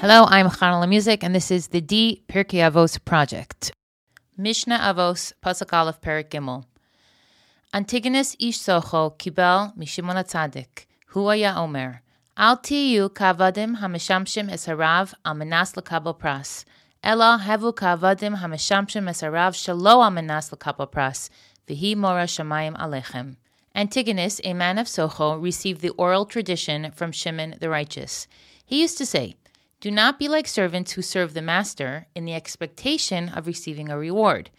Hello, I'm Chanala Music, and this is the Dee Pirkei Avos project. Mishnah Avos, Pasuk Aleph, Perik Gimel. Antigonus ish socho kibel mishimon atzadik, hu omer, al tiyu kavadim hamishamshim es harav al menas lekabel pras, ela hevu kavadim hamishamshim es harav shalo al menas lekabel pras, vihi mora shamayim alechem. Antigonus, a man of Socho, received the oral tradition from Shimon the righteous. He used to say, do not be like servants who serve the master in the expectation of receiving a reward,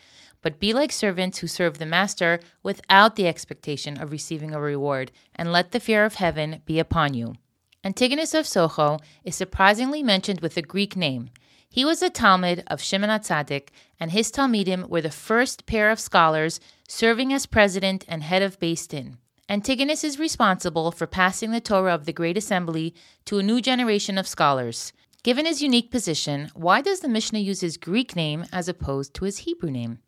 but be like servants who serve the master without the expectation of receiving a reward, and let the fear of heaven be upon you. Antigonus of Socho is surprisingly mentioned with a Greek name. He was a Talmid of Shimon HaTzadik, and his Talmidim were the first pair of scholars serving as president and head of Beis Din. Antigonus is responsible for passing the Torah of the Great Assembly to a new generation of scholars. Given his unique position, why does the Mishnah use his Greek name as opposed to his Hebrew name?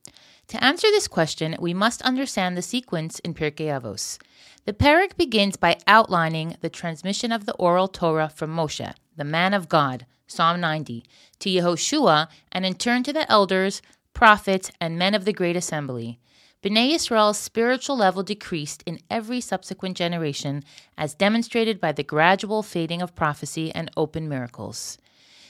To answer this question, we must understand the sequence in Pirkei Avos. The parak begins by outlining the transmission of the oral Torah from Moshe, the man of God, Psalm 90, to Yehoshua, and in turn to the elders, prophets, and men of the great assembly. Bnei Yisrael's spiritual level decreased in every subsequent generation, as demonstrated by the gradual fading of prophecy and open miracles.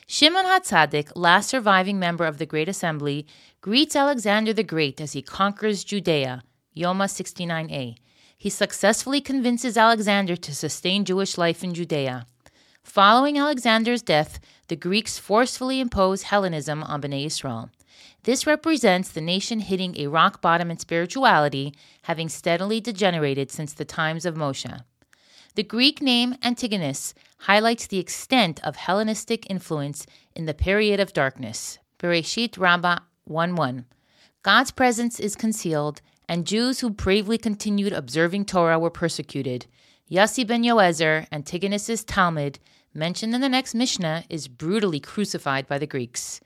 Shimon HaTzadik, last surviving member of the Great Assembly, greets Alexander the Great as he conquers Judea, Yoma 69a. He successfully convinces Alexander to sustain Jewish life in Judea. Following Alexander's death, the Greeks forcefully impose Hellenism on Bnei Israel. This represents the nation hitting a rock bottom in spirituality, having steadily degenerated since the times of Moshe. The Greek name Antigonus highlights the extent of Hellenistic influence in the period of darkness. Bereshit Rabbah 1 God's presence is concealed, and Jews who bravely continued observing Torah were persecuted. Yossi ben Yoezer, Antigonus's Talmid, mentioned in the next Mishnah, is brutally crucified by the Greeks.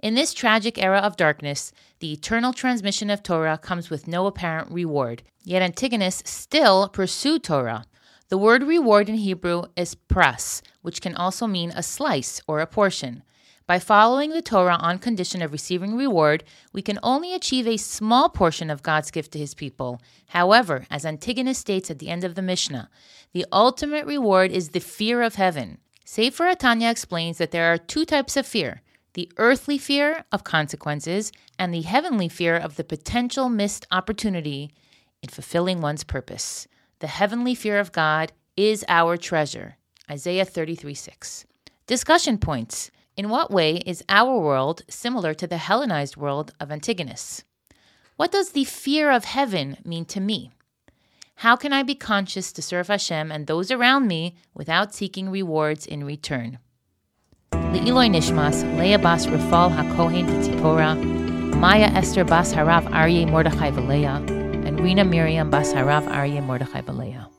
In this tragic era of darkness, the eternal transmission of Torah comes with no apparent reward. Yet Antigonus still pursued Torah. The word reward in Hebrew is pras, which can also mean a slice or a portion. By following the Torah on condition of receiving reward, we can only achieve a small portion of God's gift to his people. However, as Antigonus states at the end of the Mishnah, the ultimate reward is the fear of heaven. Sefer HaTanya explains that there are two types of fear the earthly fear of consequences, and the heavenly fear of the potential missed opportunity in fulfilling one's purpose. The heavenly fear of God is our treasure. Isaiah 33 6. Discussion points. In what way is our world similar to the Hellenized world of Antigonus? What does the fear of heaven mean to me? How can I be conscious to serve Hashem and those around me without seeking rewards in return? Le'iloi Nishmas, Leah Bas Rafal HaKohen Tzipora, Maya Esther Bas Harav Aryeh Mordechai Valeah, and Rina Miriam Bas Harav Aryeh Mordechai Valeah.